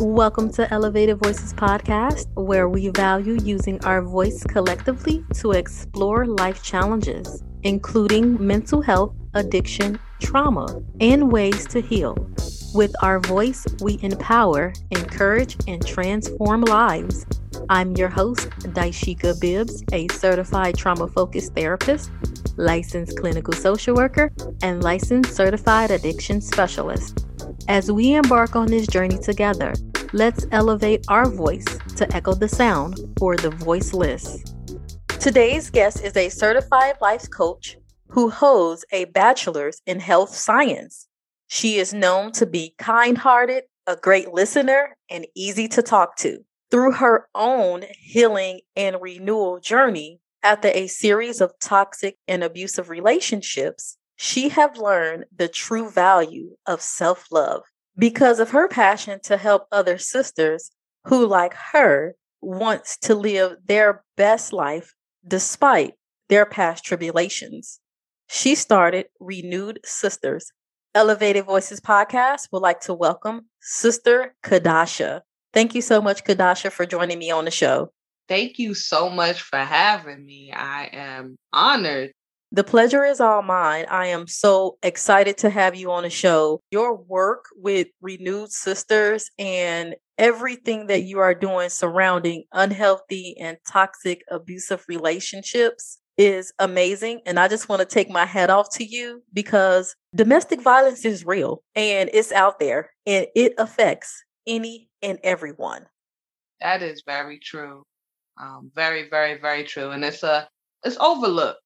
Welcome to Elevated Voices Podcast, where we value using our voice collectively to explore life challenges, including mental health, addiction, trauma, and ways to heal. With our voice, we empower, encourage, and transform lives. I'm your host, Dysheka Bibbs, a certified trauma focused therapist, licensed clinical social worker, and licensed certified addiction specialist. As we embark on this journey together, let's elevate our voice to echo the sound for the voiceless. Today's guest is a certified life coach who holds a bachelor's in health science. She is known to be kind hearted, a great listener, and easy to talk to. Through her own healing and renewal journey, after a series of toxic and abusive relationships, she have learned the true value of self-love because of her passion to help other sisters who like her wants to live their best life despite their past tribulations. She started Renewed Sisters. Elevated Voices podcast would like to welcome Sister Chadasha. Thank you so much, Chadasha, for joining me on the show. Thank you so much for having me. I am honored the pleasure is all mine. I am so excited to have you on the show. Your work with Renewed Sisters and everything that you are doing surrounding unhealthy and toxic abusive relationships is amazing. And I just want to take my hat off to you because domestic violence is real and it's out there and it affects any and everyone. That is very true. Um, very, very, very true. And it's a it's overlooked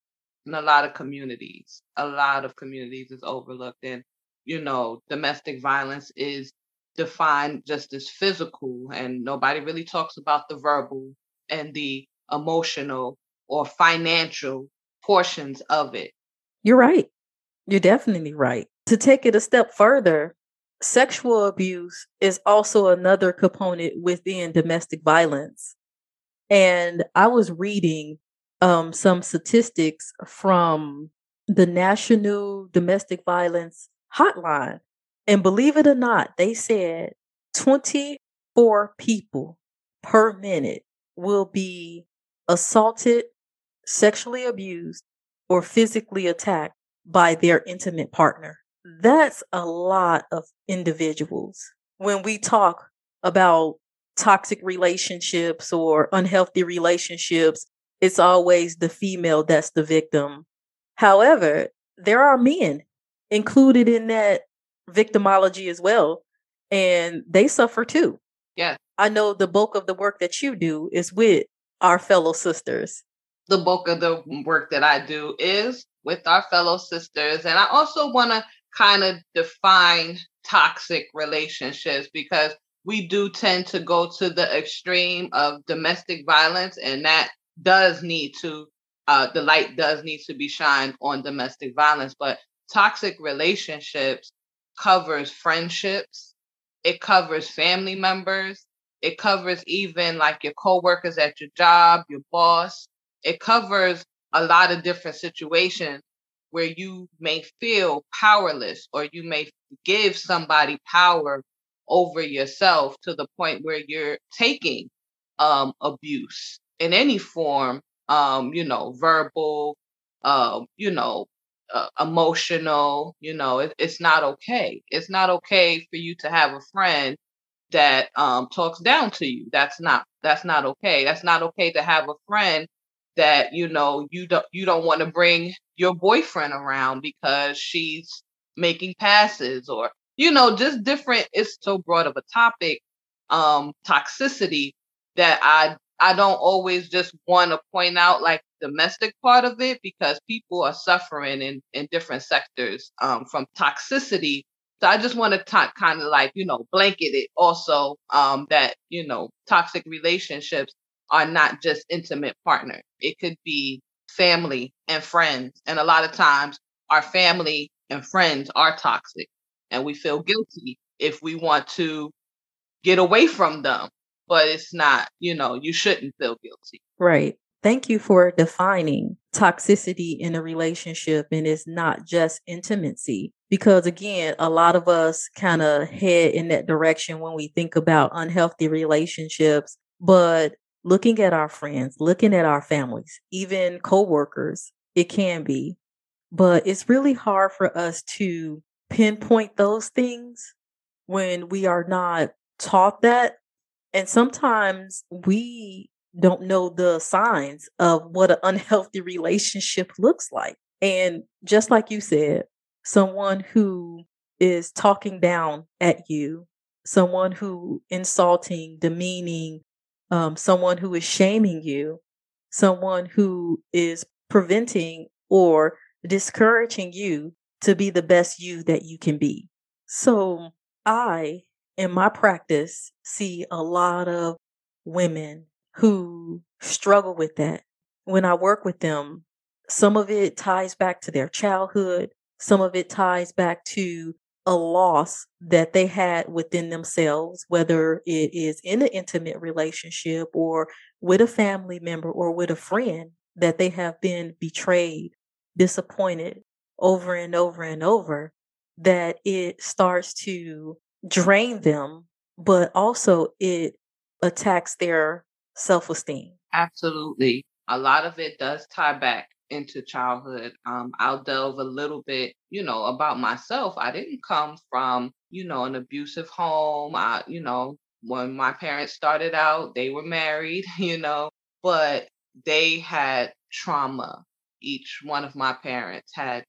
in a lot of communities. A lot of communities is overlooked. And, you know, domestic violence is defined just as physical, and nobody really talks about the verbal and the emotional or financial portions of it. You're right. You're definitely right. To take it a step further, sexual abuse is also another component within domestic violence. And I was reading um, some statistics from the National Domestic Violence Hotline. And believe it or not, they said 24 people per minute will be assaulted, sexually abused, or physically attacked by their intimate partner. That's a lot of individuals. When we talk about toxic relationships or unhealthy relationships, it's always the female that's the victim. However, there are men included in that victimology as well, and they suffer too. Yeah. I know the bulk of the work that you do is with our fellow sisters. The bulk of the work that I do is with our fellow sisters. And I also want to kind of define toxic relationships because we do tend to go to the extreme of domestic violence, and that does need to uh, the light does need to be shined on domestic violence, but toxic relationships covers friendships, it covers family members, it covers even like your coworkers at your job, your boss. It covers a lot of different situations where you may feel powerless or you may give somebody power over yourself to the point where you're taking um, abuse in any form, um, you know, verbal, uh, you know, uh, emotional, you know, it, it's not okay. It's not okay for you to have a friend that um, talks down to you. That's not that's not okay. That's not okay to have a friend that you know you don't you don't want to bring your boyfriend around because she's making passes or you know just different. It's so broad of a topic, um, toxicity that I I don't always just want to point out like domestic part of it because people are suffering in, in different sectors um, from toxicity. So I just want to kind of like, you know, blanket it also um, that, you know, toxic relationships are not just intimate partner. It could be family and friends. And a lot of times our family and friends are toxic and we feel guilty if we want to get away from them but it's not, you know, you shouldn't feel guilty. Right. thank you for defining toxicity in a relationship and it's not just intimacy because again a lot of us kind of head in that direction when we think about unhealthy relationships but looking at our friends looking at our families even coworkers it can be but it's really hard for us to pinpoint those things when we are not taught that and sometimes we don't know the signs of what an unhealthy relationship looks like. And just like you said, someone who is talking down at you, someone who insulting, demeaning, um, someone who is shaming you, someone who is preventing or discouraging you to be the best you that you can be. So I, in my practice, see a lot of women who struggle with that. When I work with them, some of it ties back to their childhood, some of it ties back to a loss that they had within themselves, whether it is in an intimate relationship or with a family member or with a friend, that they have been betrayed, disappointed over and over and over, that it starts to drain them, but also it attacks their self esteem. Absolutely. A lot of it does tie back into childhood. Um, I'll delve a little bit, you know, about myself. I didn't come from, you know, an abusive home. I, you know, when my parents started out, they were married, you know, but they had trauma. Each one of my parents had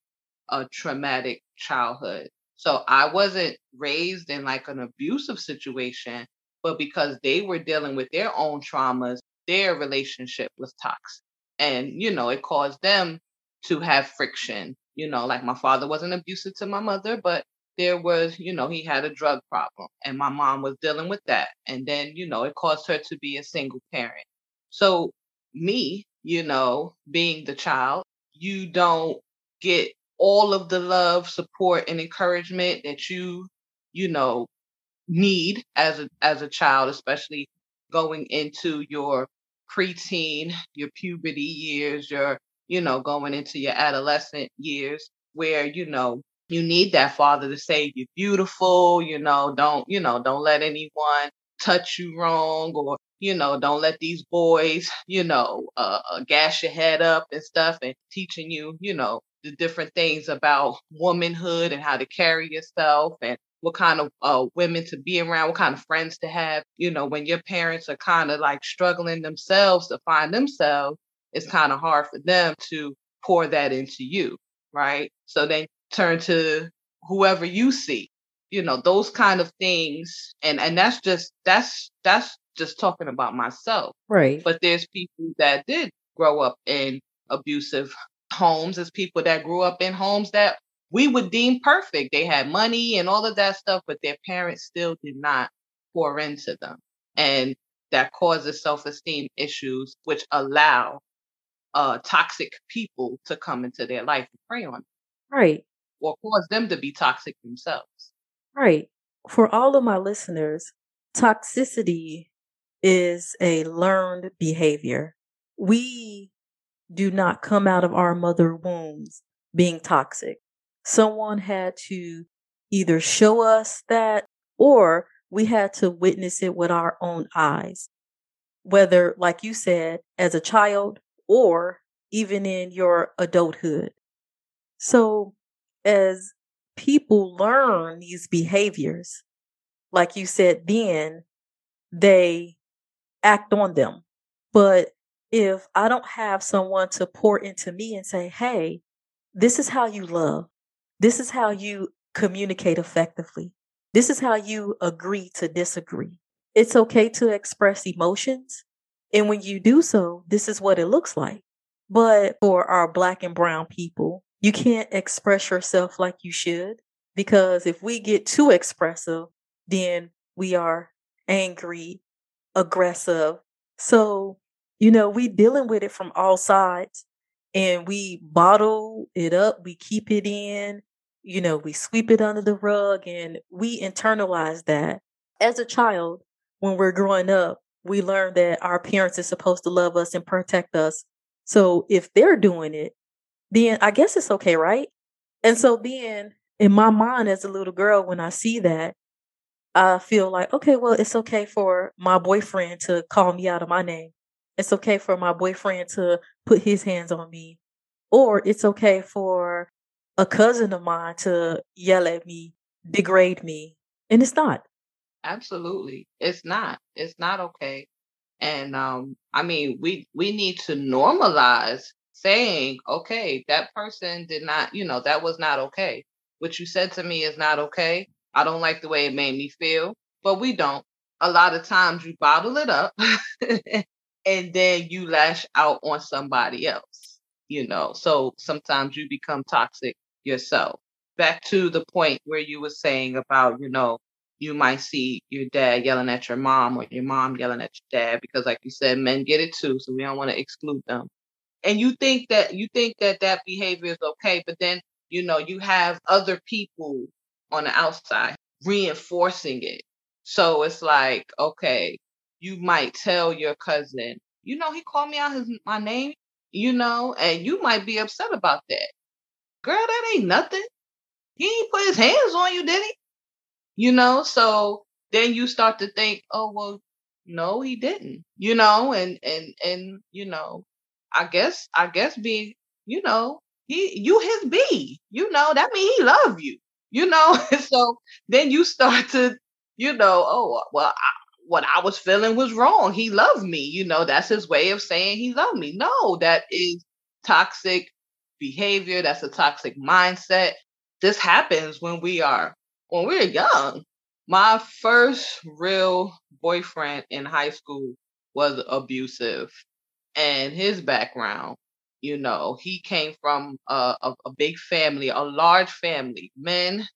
a traumatic childhood. So I wasn't raised in like an abusive situation, but because they were dealing with their own traumas, their relationship was toxic. And, you know, it caused them to have friction. You know, like my father wasn't abusive to my mother, but there was, you know, he had a drug problem and my mom was dealing with that. And then, you know, it caused her to be a single parent. So, me, you know, being the child, you don't get all of the love, support, and encouragement that you, you know, need as a as a child, especially going into your preteen, your puberty years, your you know going into your adolescent years, where you know you need that father to say you're beautiful. You know, don't you know don't let anyone touch you wrong or you know don't let these boys you know uh, uh, gas your head up and stuff and teaching you you know the different things about womanhood and how to carry yourself and what kind of uh, women to be around, what kind of friends to have. You know, when your parents are kind of like struggling themselves to find themselves, it's kind of hard for them to pour that into you, right? So they turn to whoever you see. You know, those kind of things, and and that's just that's that's just talking about myself, right? But there's people that did grow up in abusive homes. as people that grew up in homes that we would deem perfect. They had money and all of that stuff, but their parents still did not pour into them. And that causes self esteem issues, which allow uh, toxic people to come into their life and prey on them. Right. Or cause them to be toxic themselves. Right. For all of my listeners, toxicity is a learned behavior. We do not come out of our mother wombs being toxic someone had to either show us that or we had to witness it with our own eyes. Whether, like you said, as a child or even in your adulthood. So, as people learn these behaviors, like you said, then they act on them. But if I don't have someone to pour into me and say, hey, this is how you love, this is how you communicate effectively. This is how you agree to disagree. It's okay to express emotions. And when you do so, this is what it looks like. But for our black and brown people, you can't express yourself like you should because if we get too expressive, then we are angry, aggressive. So, you know, we dealing with it from all sides and we bottle it up, we keep it in, you know, we sweep it under the rug and we internalize that. As a child, when we're growing up, we learn that our parents are supposed to love us and protect us. So if they're doing it, then I guess it's okay, right? And so then in my mind as a little girl, when I see that, I feel like, okay, well, it's okay for my boyfriend to call me out of my name. It's okay for my boyfriend to put his hands on me. Or it's okay for a cousin of mine to yell at me, degrade me. And it's not. Absolutely. It's not. It's not okay. And um I mean, we we need to normalize saying, okay, that person did not, you know, that was not okay. What you said to me is not okay. I don't like the way it made me feel, but we don't. A lot of times you bottle it up and then you lash out on somebody else, you know. So sometimes you become toxic yourself. Back to the point where you were saying about, you know, you might see your dad yelling at your mom or your mom yelling at your dad because like you said men get it too so we don't want to exclude them and you think that you think that that behavior is okay but then you know you have other people on the outside reinforcing it so it's like okay you might tell your cousin you know he called me out his my name you know and you might be upset about that. Girl that ain't nothing. He ain't put his hands on you did he? You know so then you start to think oh well no he didn't you know and and and you know i guess i guess being you know he you his b you know that means he love you you know so then you start to you know oh well I, what i was feeling was wrong he loved me you know that's his way of saying he loved me no that is toxic behavior that's a toxic mindset this happens when we are when we're young, my first real boyfriend in high school was abusive. And his background, you know, he came from a, a, a big family, a large family, men.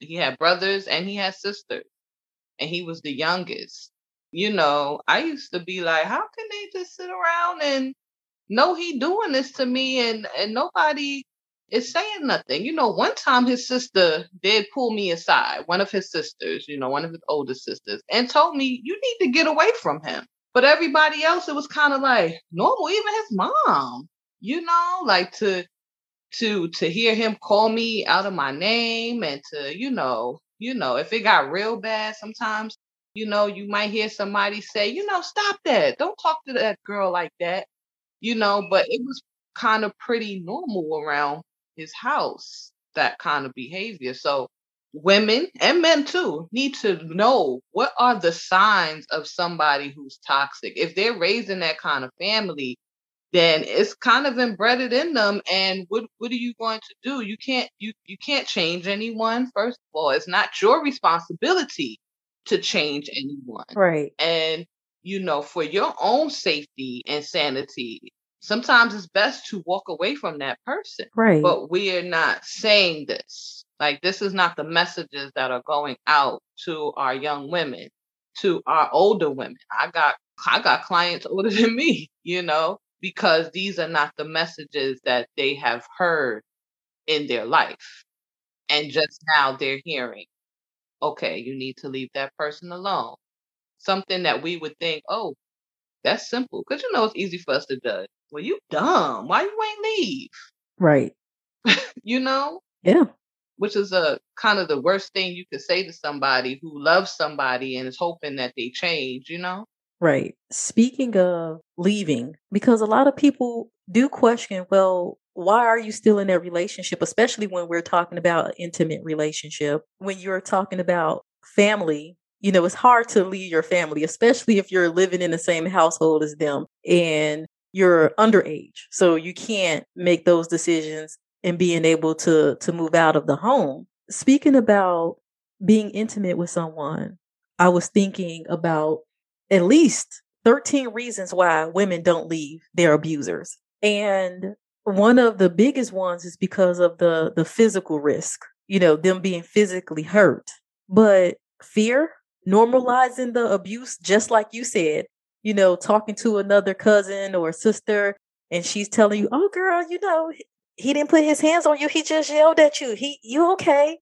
He had brothers and he had sisters, and he was the youngest. You know, I used to be like, how can they just sit around and know he doing this to me and and nobody is saying nothing. You know, one time his sister did pull me aside, one of his sisters, you know, one of his older sisters, and told me, you need to get away from him. But everybody else, it was kind of like normal, even his mom, you know, like to to to hear him call me out of my name and to, you know, you know, if it got real bad, sometimes, you know, you might hear somebody say, you know, stop that. Don't talk to that girl like that. You know, but it was kind of pretty normal around his house, that kind of behavior. So women and men too need to know what are the signs of somebody who's toxic. If they're raised in that kind of family, then it's kind of embedded in them and what what are you going to do you can't you you can't change anyone first of all it's not your responsibility to change anyone right and you know for your own safety and sanity sometimes it's best to walk away from that person. Right. But we are not saying this. Like this is not the messages that are going out to our young women, to our older women. I got I got clients older than me, you know, because these are not the messages that they have heard in their life. And just now they're hearing, okay, you need to leave that person alone. Something that we would think, oh, that's simple. Because you know it's easy for us to judge well, you dumb. Why you ain't leave? Right. you know? Yeah. Which is a kind of the worst thing you could say to somebody who loves somebody and is hoping that they change, you know? Right. Speaking of leaving, because a lot of people do question, well, why are you still in that relationship, especially when we're talking about intimate relationship? When you're talking about family, you know, it's hard to leave your family, especially if you're living in the same household as them. And you're underage. So you can't make those decisions and being able to to move out of the home. Speaking about being intimate with someone, I was thinking about at least 13 reasons why women don't leave their abusers. And one of the biggest ones is because of the the physical risk, you know, them being physically hurt. But fear, normalizing the abuse just like you said, you know, talking to another cousin or sister and she's telling you, "Oh girl, you know, he didn't put his hands on you. He just yelled at you. He you okay?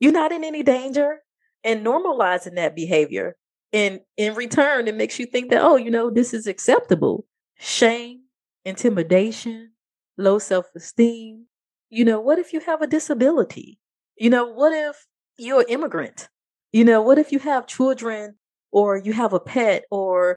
You're not in any danger." And normalizing that behavior. And in return, it makes you think that, oh, you know, this is acceptable. Shame, intimidation, low self esteem. You know, what if you have a disability? You know, what if you're an immigrant? You know, what if you have children or you have a pet or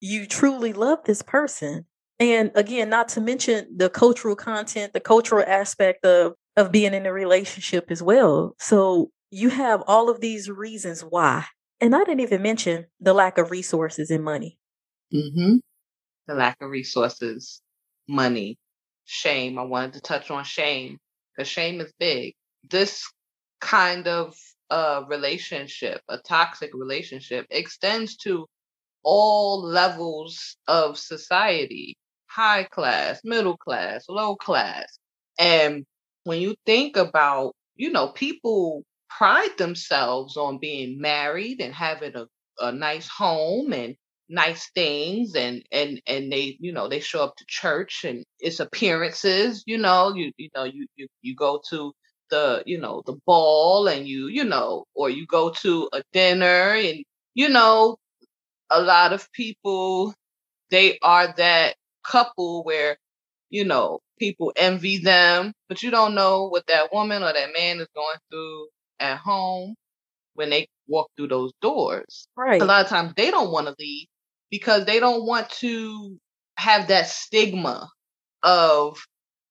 you truly love this person? And again, not to mention the cultural content, the cultural aspect of of being in a relationship as well. So you have all of these reasons why. And I didn't even mention the lack of resources and money. Mm-hmm. The lack of resources, money, shame. I wanted to touch on shame because shame is big. This kind of uh, relationship, a toxic relationship, extends to all levels of society high class, middle class, low class. And when you think about, you know, people pride themselves on being married and having a, a nice home and nice things and and and they you know they show up to church and it's appearances you know you you know you you, you go to the you know the ball and you you know or you go to a dinner and you know a lot of people they are that couple where, you know, people envy them, but you don't know what that woman or that man is going through at home when they walk through those doors. Right. A lot of times they don't want to leave because they don't want to have that stigma of,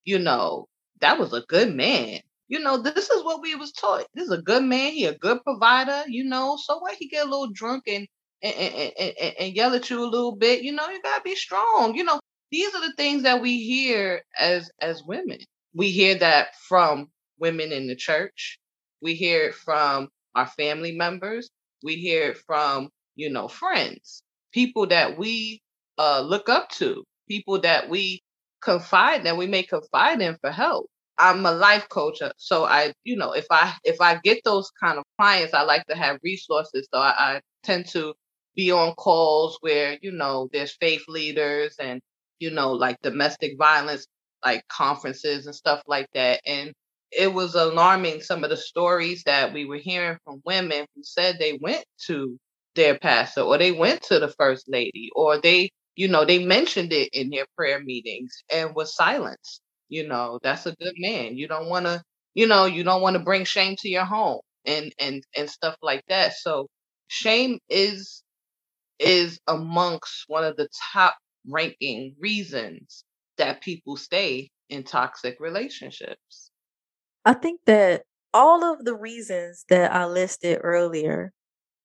you know, that was a good man. You know, this is what we was taught. This is a good man. He a good provider. You know, so what? He get a little drunk and and, and, and, and yell at you a little bit. You know, you gotta be strong. You know, these are the things that we hear as as women. We hear that from women in the church. We hear it from our family members. We hear it from, you know, friends, people that we uh, look up to, people that we confide that we may confide in for help. I'm a life coach, uh, so I, you know, if I if I get those kind of clients, I like to have resources. So I, I tend to be on calls where you know there's faith leaders and you know, like domestic violence, like conferences and stuff like that. And it was alarming some of the stories that we were hearing from women who said they went to their pastor or they went to the first lady or they, you know, they mentioned it in their prayer meetings and was silenced. You know, that's a good man. You don't want to, you know, you don't want to bring shame to your home and and and stuff like that. So shame is is amongst one of the top ranking reasons that people stay in toxic relationships? I think that all of the reasons that I listed earlier,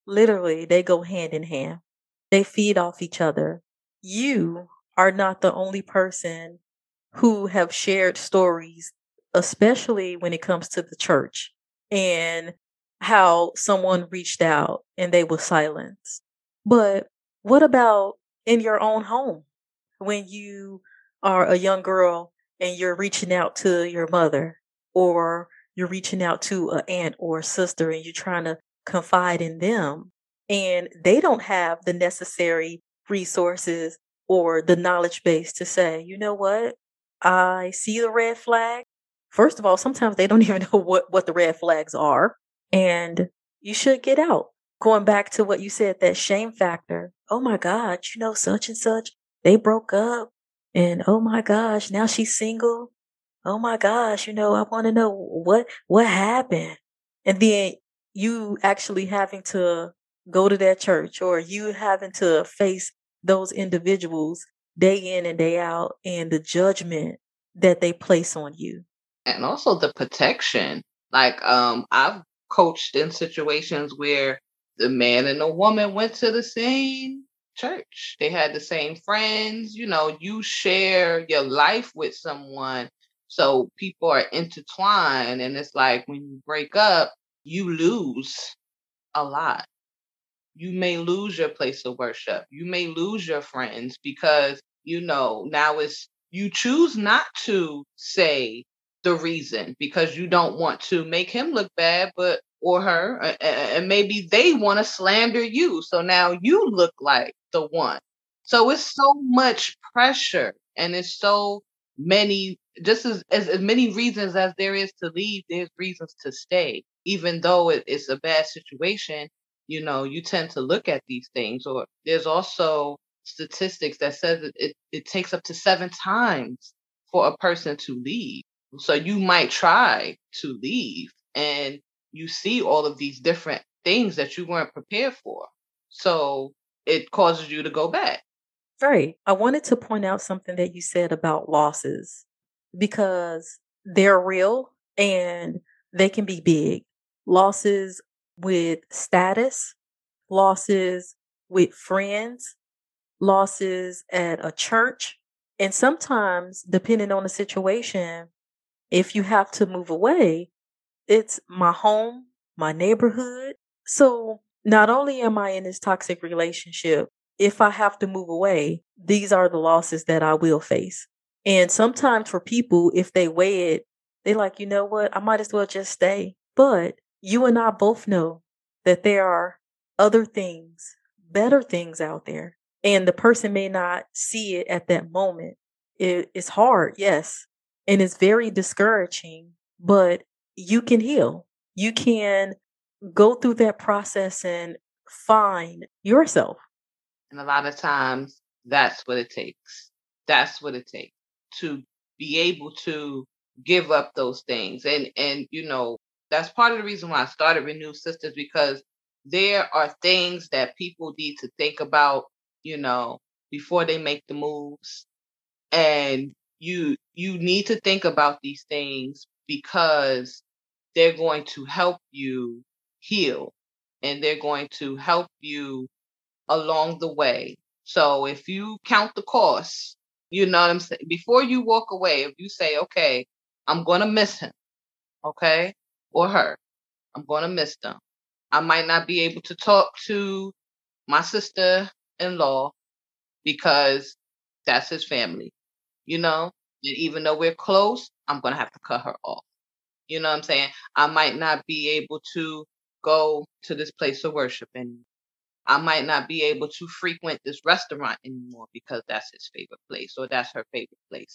literally, they go hand in hand. They feed off each other. You are not the only person who have shared stories, especially when it comes to the church and how someone reached out and they were silenced. But what about in your own home? when you are a young girl and you're reaching out to your mother or you're reaching out to an aunt or a sister and you're trying to confide in them and they don't have the necessary resources or the knowledge base to say, you know what? I see the red flag. First of all, sometimes they don't even know what, what the red flags are. And you should get out. Going back to what you said, that shame factor. Oh my God, you know, such and such they broke up and oh my gosh, now she's single. Oh my gosh, you know, I want to know what, what happened. And then you actually having to go to that church or you having to face those individuals day in and day out and the judgment that they place on you. And also the protection. Like, um, I've coached in situations where the man and the woman went to the same church. They had the same friends. You know, you share your life with someone. So people are intertwined. And it's like when you break up, you lose a lot. You may lose your place of worship. You may lose your friends because, you know, now it's you choose not to say the reason because you don't want to make him look bad, but or her, and maybe they want to slander you. So now you look like the one. So it's so much pressure and it's so many just as, as, as many reasons as there is to leave, there's reasons to stay. Even though it, it's a bad situation, you know, you tend to look at these things. Or there's also statistics that says it, it takes up to seven times for a person to leave. So you might try to leave and you see all of these different things that you weren't prepared for. So it causes you to go back. Right. I wanted to point out something that you said about losses because they're real and they can be big. Losses with status, losses with friends, losses at a church. And sometimes, depending on the situation, if you have to move away, it's my home, my neighborhood. So not only am I in this toxic relationship, if I have to move away, these are the losses that I will face. And sometimes for people, if they weigh it, they're like, you know what? I might as well just stay. But you and I both know that there are other things, better things out there. And the person may not see it at that moment. It, it's hard, yes. And it's very discouraging, but you can heal. You can go through that process and find yourself. And a lot of times that's what it takes. That's what it takes to be able to give up those things. And and you know, that's part of the reason why I started Renewed Sisters because there are things that people need to think about, you know, before they make the moves. And you you need to think about these things because they're going to help you heal and they're going to help you along the way. So if you count the cost, you know what I'm saying? Before you walk away, if you say, okay, I'm going to miss him, okay, or her, I'm going to miss them. I might not be able to talk to my sister in law because that's his family, you know? And even though we're close, I'm going to have to cut her off. You know what I'm saying? I might not be able to go to this place of worship and I might not be able to frequent this restaurant anymore because that's his favorite place or that's her favorite place.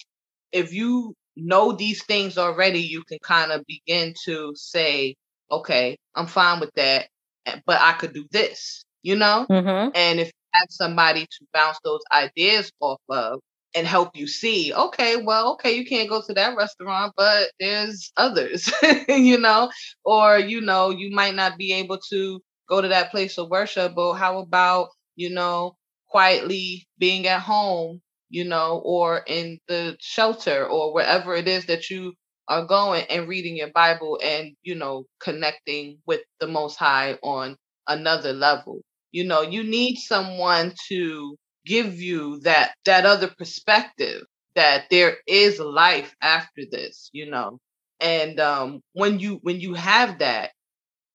If you know these things already, you can kind of begin to say, okay, I'm fine with that, eh, but I could do this, you know? Mm-hmm. And if you have somebody to bounce those ideas off of, and help you see, okay, well, okay, you can't go to that restaurant, but there's others, you know, or, you know, you might not be able to go to that place of worship, but how about, you know, quietly being at home, you know, or in the shelter or wherever it is that you are going and reading your Bible and, you know, connecting with the Most High on another level. You know, you need someone to give you that that other perspective that there is life after this you know and um when you when you have that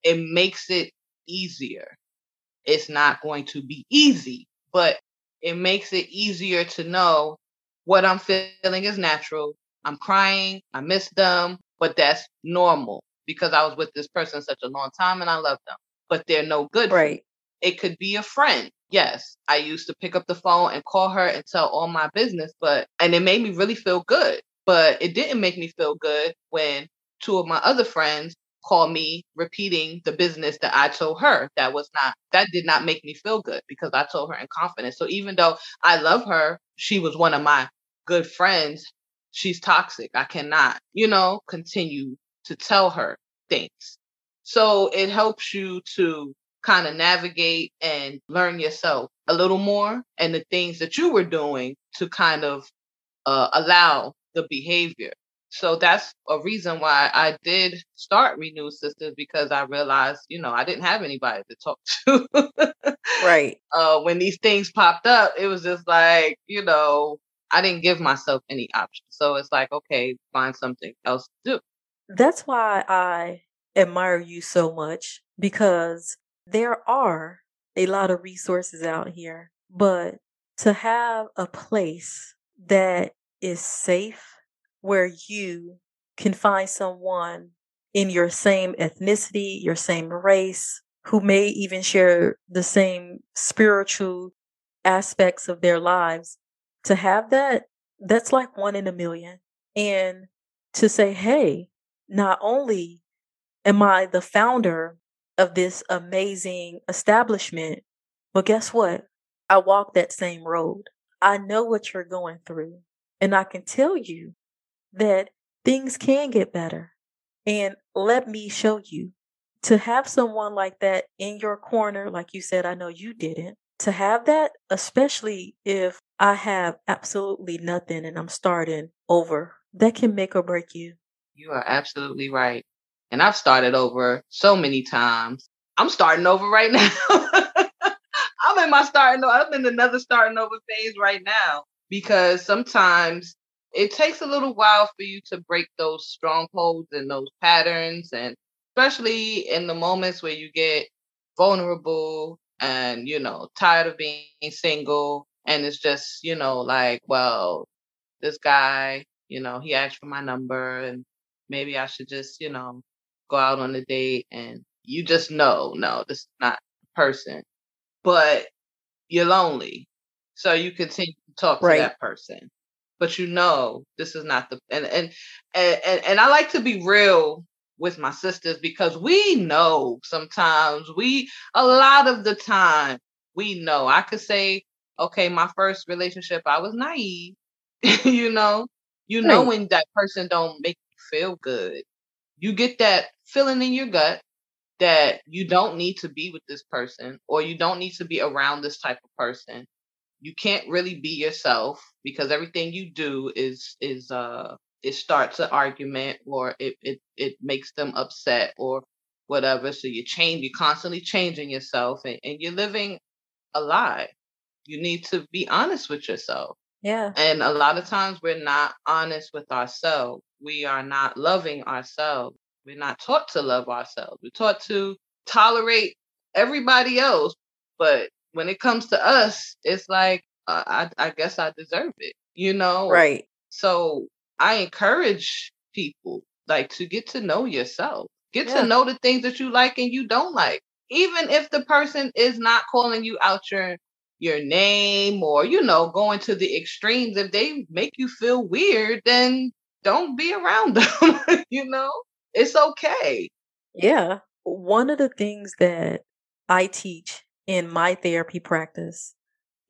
it makes it easier. It's not going to be easy but it makes it easier to know what i'm feeling is natural. I'm crying i miss them but that's normal because i was with this person such a long time and i love them but they're no good right. it could be a friend. Yes, I used to pick up the phone and call her and tell all my business, but and it made me really feel good. But it didn't make me feel good when two of my other friends called me repeating the business that I told her. That was not that did not make me feel good because I told her in confidence. So even though I love her, she was one of my good friends. She's toxic. I cannot, you know, continue to tell her things. So it helps you to kind of navigate and learn yourself a little more and the things that you were doing to kind of uh, allow the behavior. So that's a reason why I did start Renewed Sisters because I realized, you know, I didn't have anybody to talk to. right. Uh, when these things popped up, it was just like, you know, I didn't give myself any options. So it's like, okay, find something else to do. That's why I admire you so much because there are a lot of resources out here, but to have a place that is safe where you can find someone in your same ethnicity, your same race, who may even share the same spiritual aspects of their lives, to have that, that's like one in a million. And to say, hey, not only am I the founder of this amazing establishment. But guess what? I walk that same road. I know what you're going through. And I can tell you that things can get better. And let me show you to have someone like that in your corner, like you said, I know you didn't, to have that, especially if I have absolutely nothing and I'm starting over, that can make or break you. You are absolutely right. And I've started over so many times. I'm starting over right now. I'm in my starting over. I'm in another starting over phase right now because sometimes it takes a little while for you to break those strongholds and those patterns and especially in the moments where you get vulnerable and you know tired of being single and it's just you know like well this guy you know he asked for my number and maybe i should just you know go out on a date and you just know no this is not the person but you're lonely so you continue to talk right. to that person but you know this is not the and and and, and i like to be real with my sisters because we know sometimes we a lot of the time we know. I could say okay my first relationship i was naive you know? You right. know when that person don't make you feel good. You get that feeling in your gut that you don't need to be with this person or you don't need to be around this type of person you can't really be yourself because everything you do is is uh it starts an argument or it, it it makes them upset or whatever. So you change, you're constantly changing yourself and, and you're living a lie. You need to be honest with yourself. Yeah. And a lot of times we're not honest with ourselves. We are not loving ourselves. We're not taught to love ourselves. We're taught to tolerate everybody else. But when it comes to us, it's like, uh, I, I guess I deserve it, you know? Right. So I encourage people like to get to know yourself. Get yeah. to know the things that you like and you don't like. Even if the person is not calling you out your your name or you know going to the extremes if they make you feel weird then don't be around them you know it's okay yeah one of the things that i teach in my therapy practice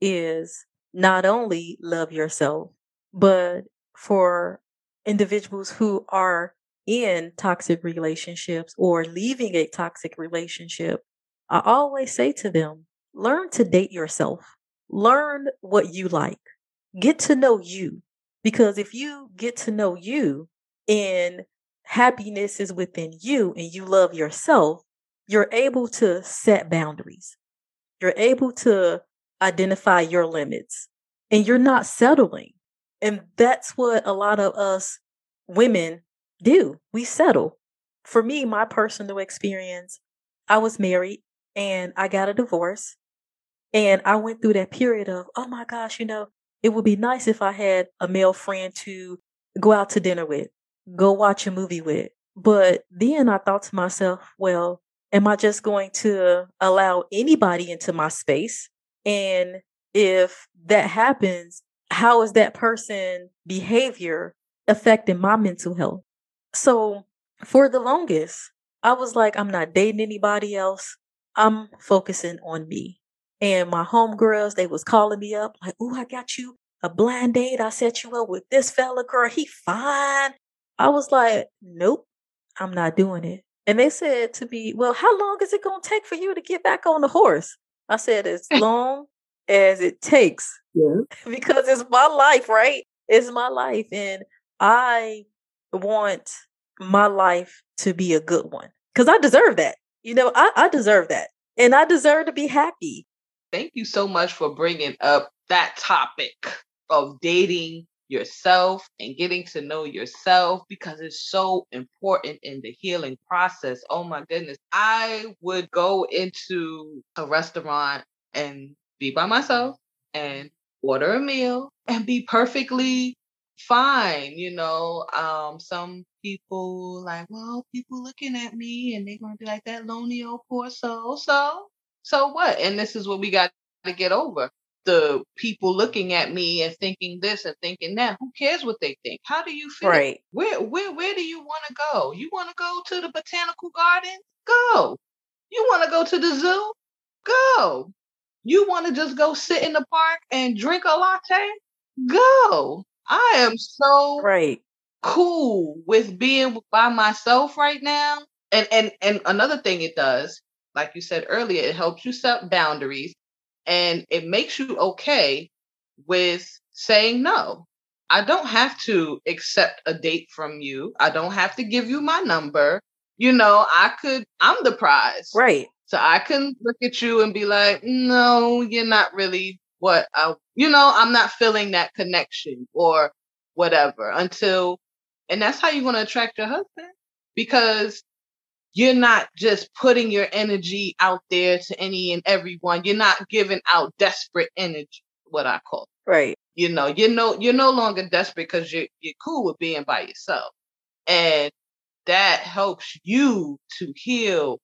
is not only love yourself but for individuals who are in toxic relationships or leaving a toxic relationship, I always say to them, learn to date yourself. Learn what you like. Get to know you. Because if you get to know you and happiness is within you and you love yourself, you're able to set boundaries. You're able to identify your limits and you're not settling. And that's what a lot of us women do. We settle. For me, my personal experience, I was married and I got a divorce. And I went through that period of, oh my gosh, you know, it would be nice if I had a male friend to go out to dinner with, go watch a movie with. But then I thought to myself, well, am I just going to allow anybody into my space? And if that happens, how is that person behavior affecting my mental health? So for the longest, I was like, I'm not dating anybody else. I'm focusing on me. And my homegirls, they was calling me up like, oh, I got you a blind date. I set you up with this fella, girl. He fine. I was like, nope, I'm not doing it. And they said to me, well, how long is it going to take for you to get back on the horse? I said, as long as it takes. Yeah. because it's my life, right? It's my life. And I want my life to be a good one because I deserve that. You know, I, I deserve that. And I deserve to be happy. Thank you so much for bringing up that topic of dating yourself and getting to know yourself because it's so important in the healing process. Oh my goodness. I would go into a restaurant and be by myself and order a meal and be perfectly fine. You know, um, some people like, well, people looking at me and they're gonna be like that lonely old poor soul. So, so what? And this is what we got to get over. The people looking at me and thinking this and thinking that. Who cares what they think? How do you feel? Right. Where where where do you want to go? You want to go to the botanical garden? Go. You want to go to the zoo? Go. You want to just go sit in the park and drink a latte? Go. I am so right cool with being by myself right now. And and and another thing it does, like you said earlier, it helps you set boundaries and it makes you okay with saying no. I don't have to accept a date from you. I don't have to give you my number. You know, I could, I'm the prize. Right. So I can look at you and be like, no, you're not really what I, you know, I'm not feeling that connection or whatever until, and that's how you're going to attract your husband because you're not just putting your energy out there to any and everyone. You're not giving out desperate energy, what I call. It. Right. You know, you're no you're no longer desperate because you're you're cool with being by yourself. And that helps you to heal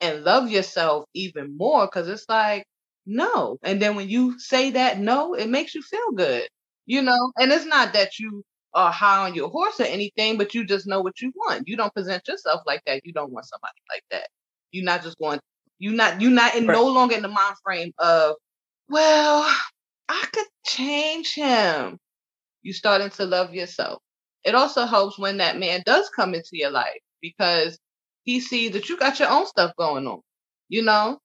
and love yourself even more because it's like, no. And then when you say that no, it makes you feel good, you know? And it's not that you are high on your horse or anything, but you just know what you want. You don't present yourself like that. You don't want somebody like that. You're not just going, you're not, you're not in right. no longer in the mind frame of, well, I could change him. You're starting to love yourself. It also helps when that man does come into your life because he sees that you got your own stuff going on. You know,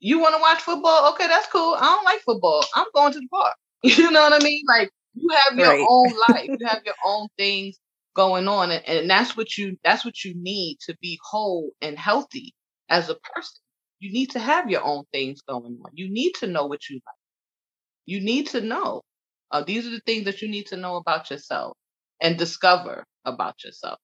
you want to watch football? Okay, that's cool. I don't like football. I'm going to the park. You know what I mean? Like you have your right. own life. You have your own things going on, and, and that's what you that's what you need to be whole and healthy as a person. You need to have your own things going on. You need to know what you like. You need to know. Uh, these are the things that you need to know about yourself and discover about yourself.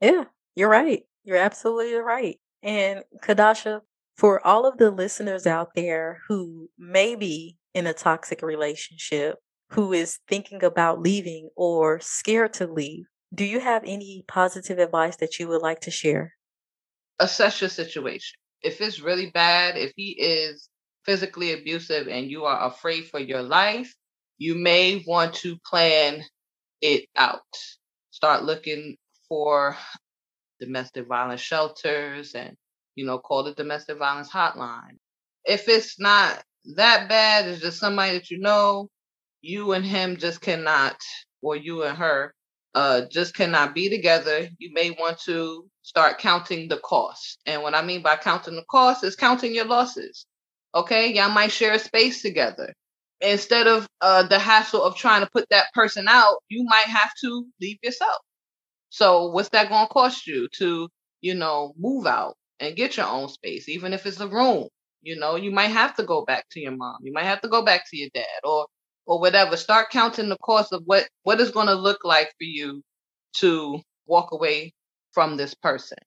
Yeah, you're right. You're absolutely right. And Chadasha, for all of the listeners out there who may be in a toxic relationship, who is thinking about leaving or scared to leave, do you have any positive advice that you would like to share? Assess your situation. If it's really bad, if he is physically abusive and you are afraid for your life, you may want to plan it out. Start looking for domestic violence shelters and, you know, call the domestic violence hotline. If it's not that bad, it's just somebody that you know, you and him just cannot, or you and her, uh, just cannot be together. You may want to start counting the cost. And what I mean by counting the cost is counting your losses. Okay, y'all might share a space together. Instead of uh, the hassle of trying to put that person out, you might have to leave yourself. So what's that going to cost you to, you know, move out and get your own space, even if it's a room? You know, you might have to go back to your mom. You might have to go back to your dad or or whatever. Start counting the cost of what what is going to look like for you to walk away from this person.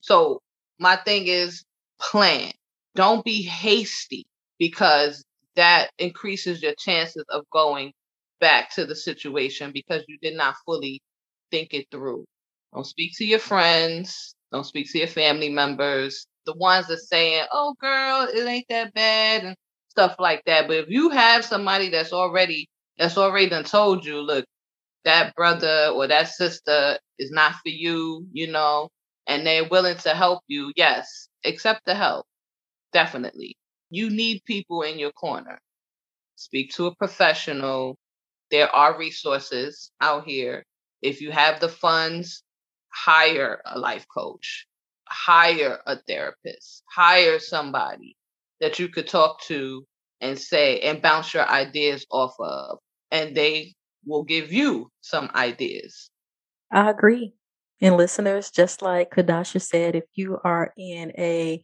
So my thing is plan. Don't be hasty because that increases your chances of going back to the situation because you did not fully think it through. Don't speak to your friends. Don't speak to your family members. The ones that saying, "Oh, girl, it ain't that bad," and stuff like that. But if you have somebody that's already that's already done told you, look, that brother or that sister is not for you, you know, and they're willing to help you, yes, accept the help. Definitely. You need people in your corner. Speak to a professional. There are resources out here. If you have the funds, hire a life coach, hire a therapist, hire somebody that you could talk to and say and bounce your ideas off of, and they will give you some ideas. I agree. And listeners, just like Chadasha said, if you are in a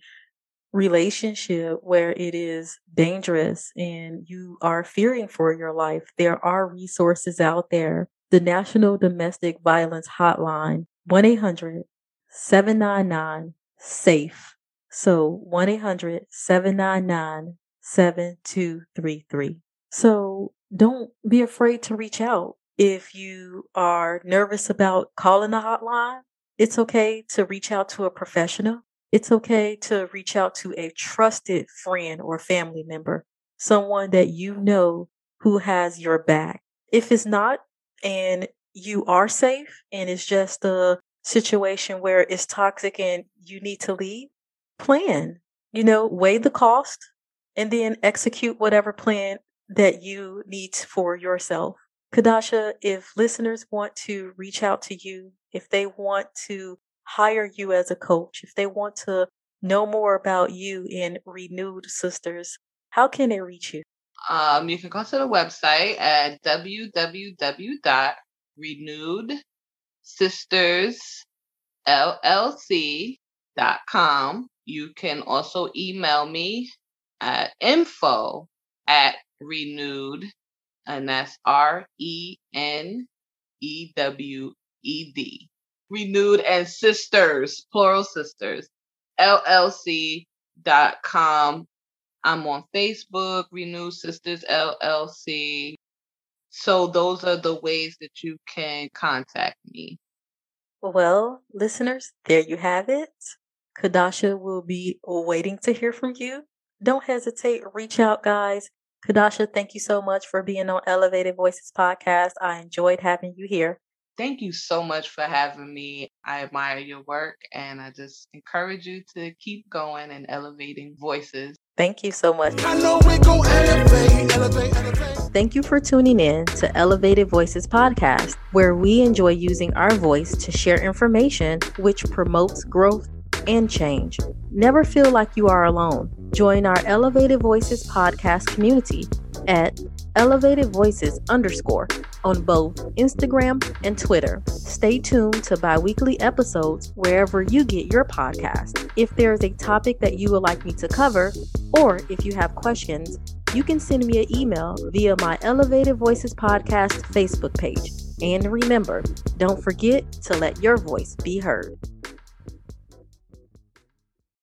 relationship where it is dangerous and you are fearing for your life, there are resources out there. The National Domestic Violence Hotline, 1 800 799 SAFE. So 1 800 799 7233. So don't be afraid to reach out. If you are nervous about calling the hotline, it's okay to reach out to a professional it's okay to reach out to a trusted friend or family member, someone that you know who has your back. If it's not, and you are safe, and it's just a situation where it's toxic and you need to leave, plan. You know, weigh the cost and then execute whatever plan that you need for yourself. Chadasha, if listeners want to reach out to you, if they want to hire you as a coach, if they want to know more about you in Renewed Sisters, how can they reach you? Um, you can go to the website at www.renewedsistersllc.com. You can also email me at info at renewed, and that's R E N E W E D. Renewed and Sisters, plural sisters, LLC.com. I'm on Facebook, Renewed Sisters LLC. So those are the ways that you can contact me. Well, listeners, there you have it. Chadasha will be waiting to hear from you. Don't hesitate, reach out, guys. Chadasha, thank you so much for being on Elevated Voices podcast. I enjoyed having you here. Thank you so much for having me. I admire your work and I just encourage you to keep going and elevating voices. Thank you so much. Elevate, elevate, elevate. Thank you for tuning in to Elevated Voices podcast, where we enjoy using our voice to share information which promotes growth and change. Never feel like you are alone. Join our Elevated Voices podcast community at Elevated Voices underscore on both Instagram and Twitter. Stay tuned to bi weekly episodes wherever you get your podcast. If there is a topic that you would like me to cover, or if you have questions, you can send me an email via my Elevated Voices Podcast Facebook page. And remember, don't forget to let your voice be heard.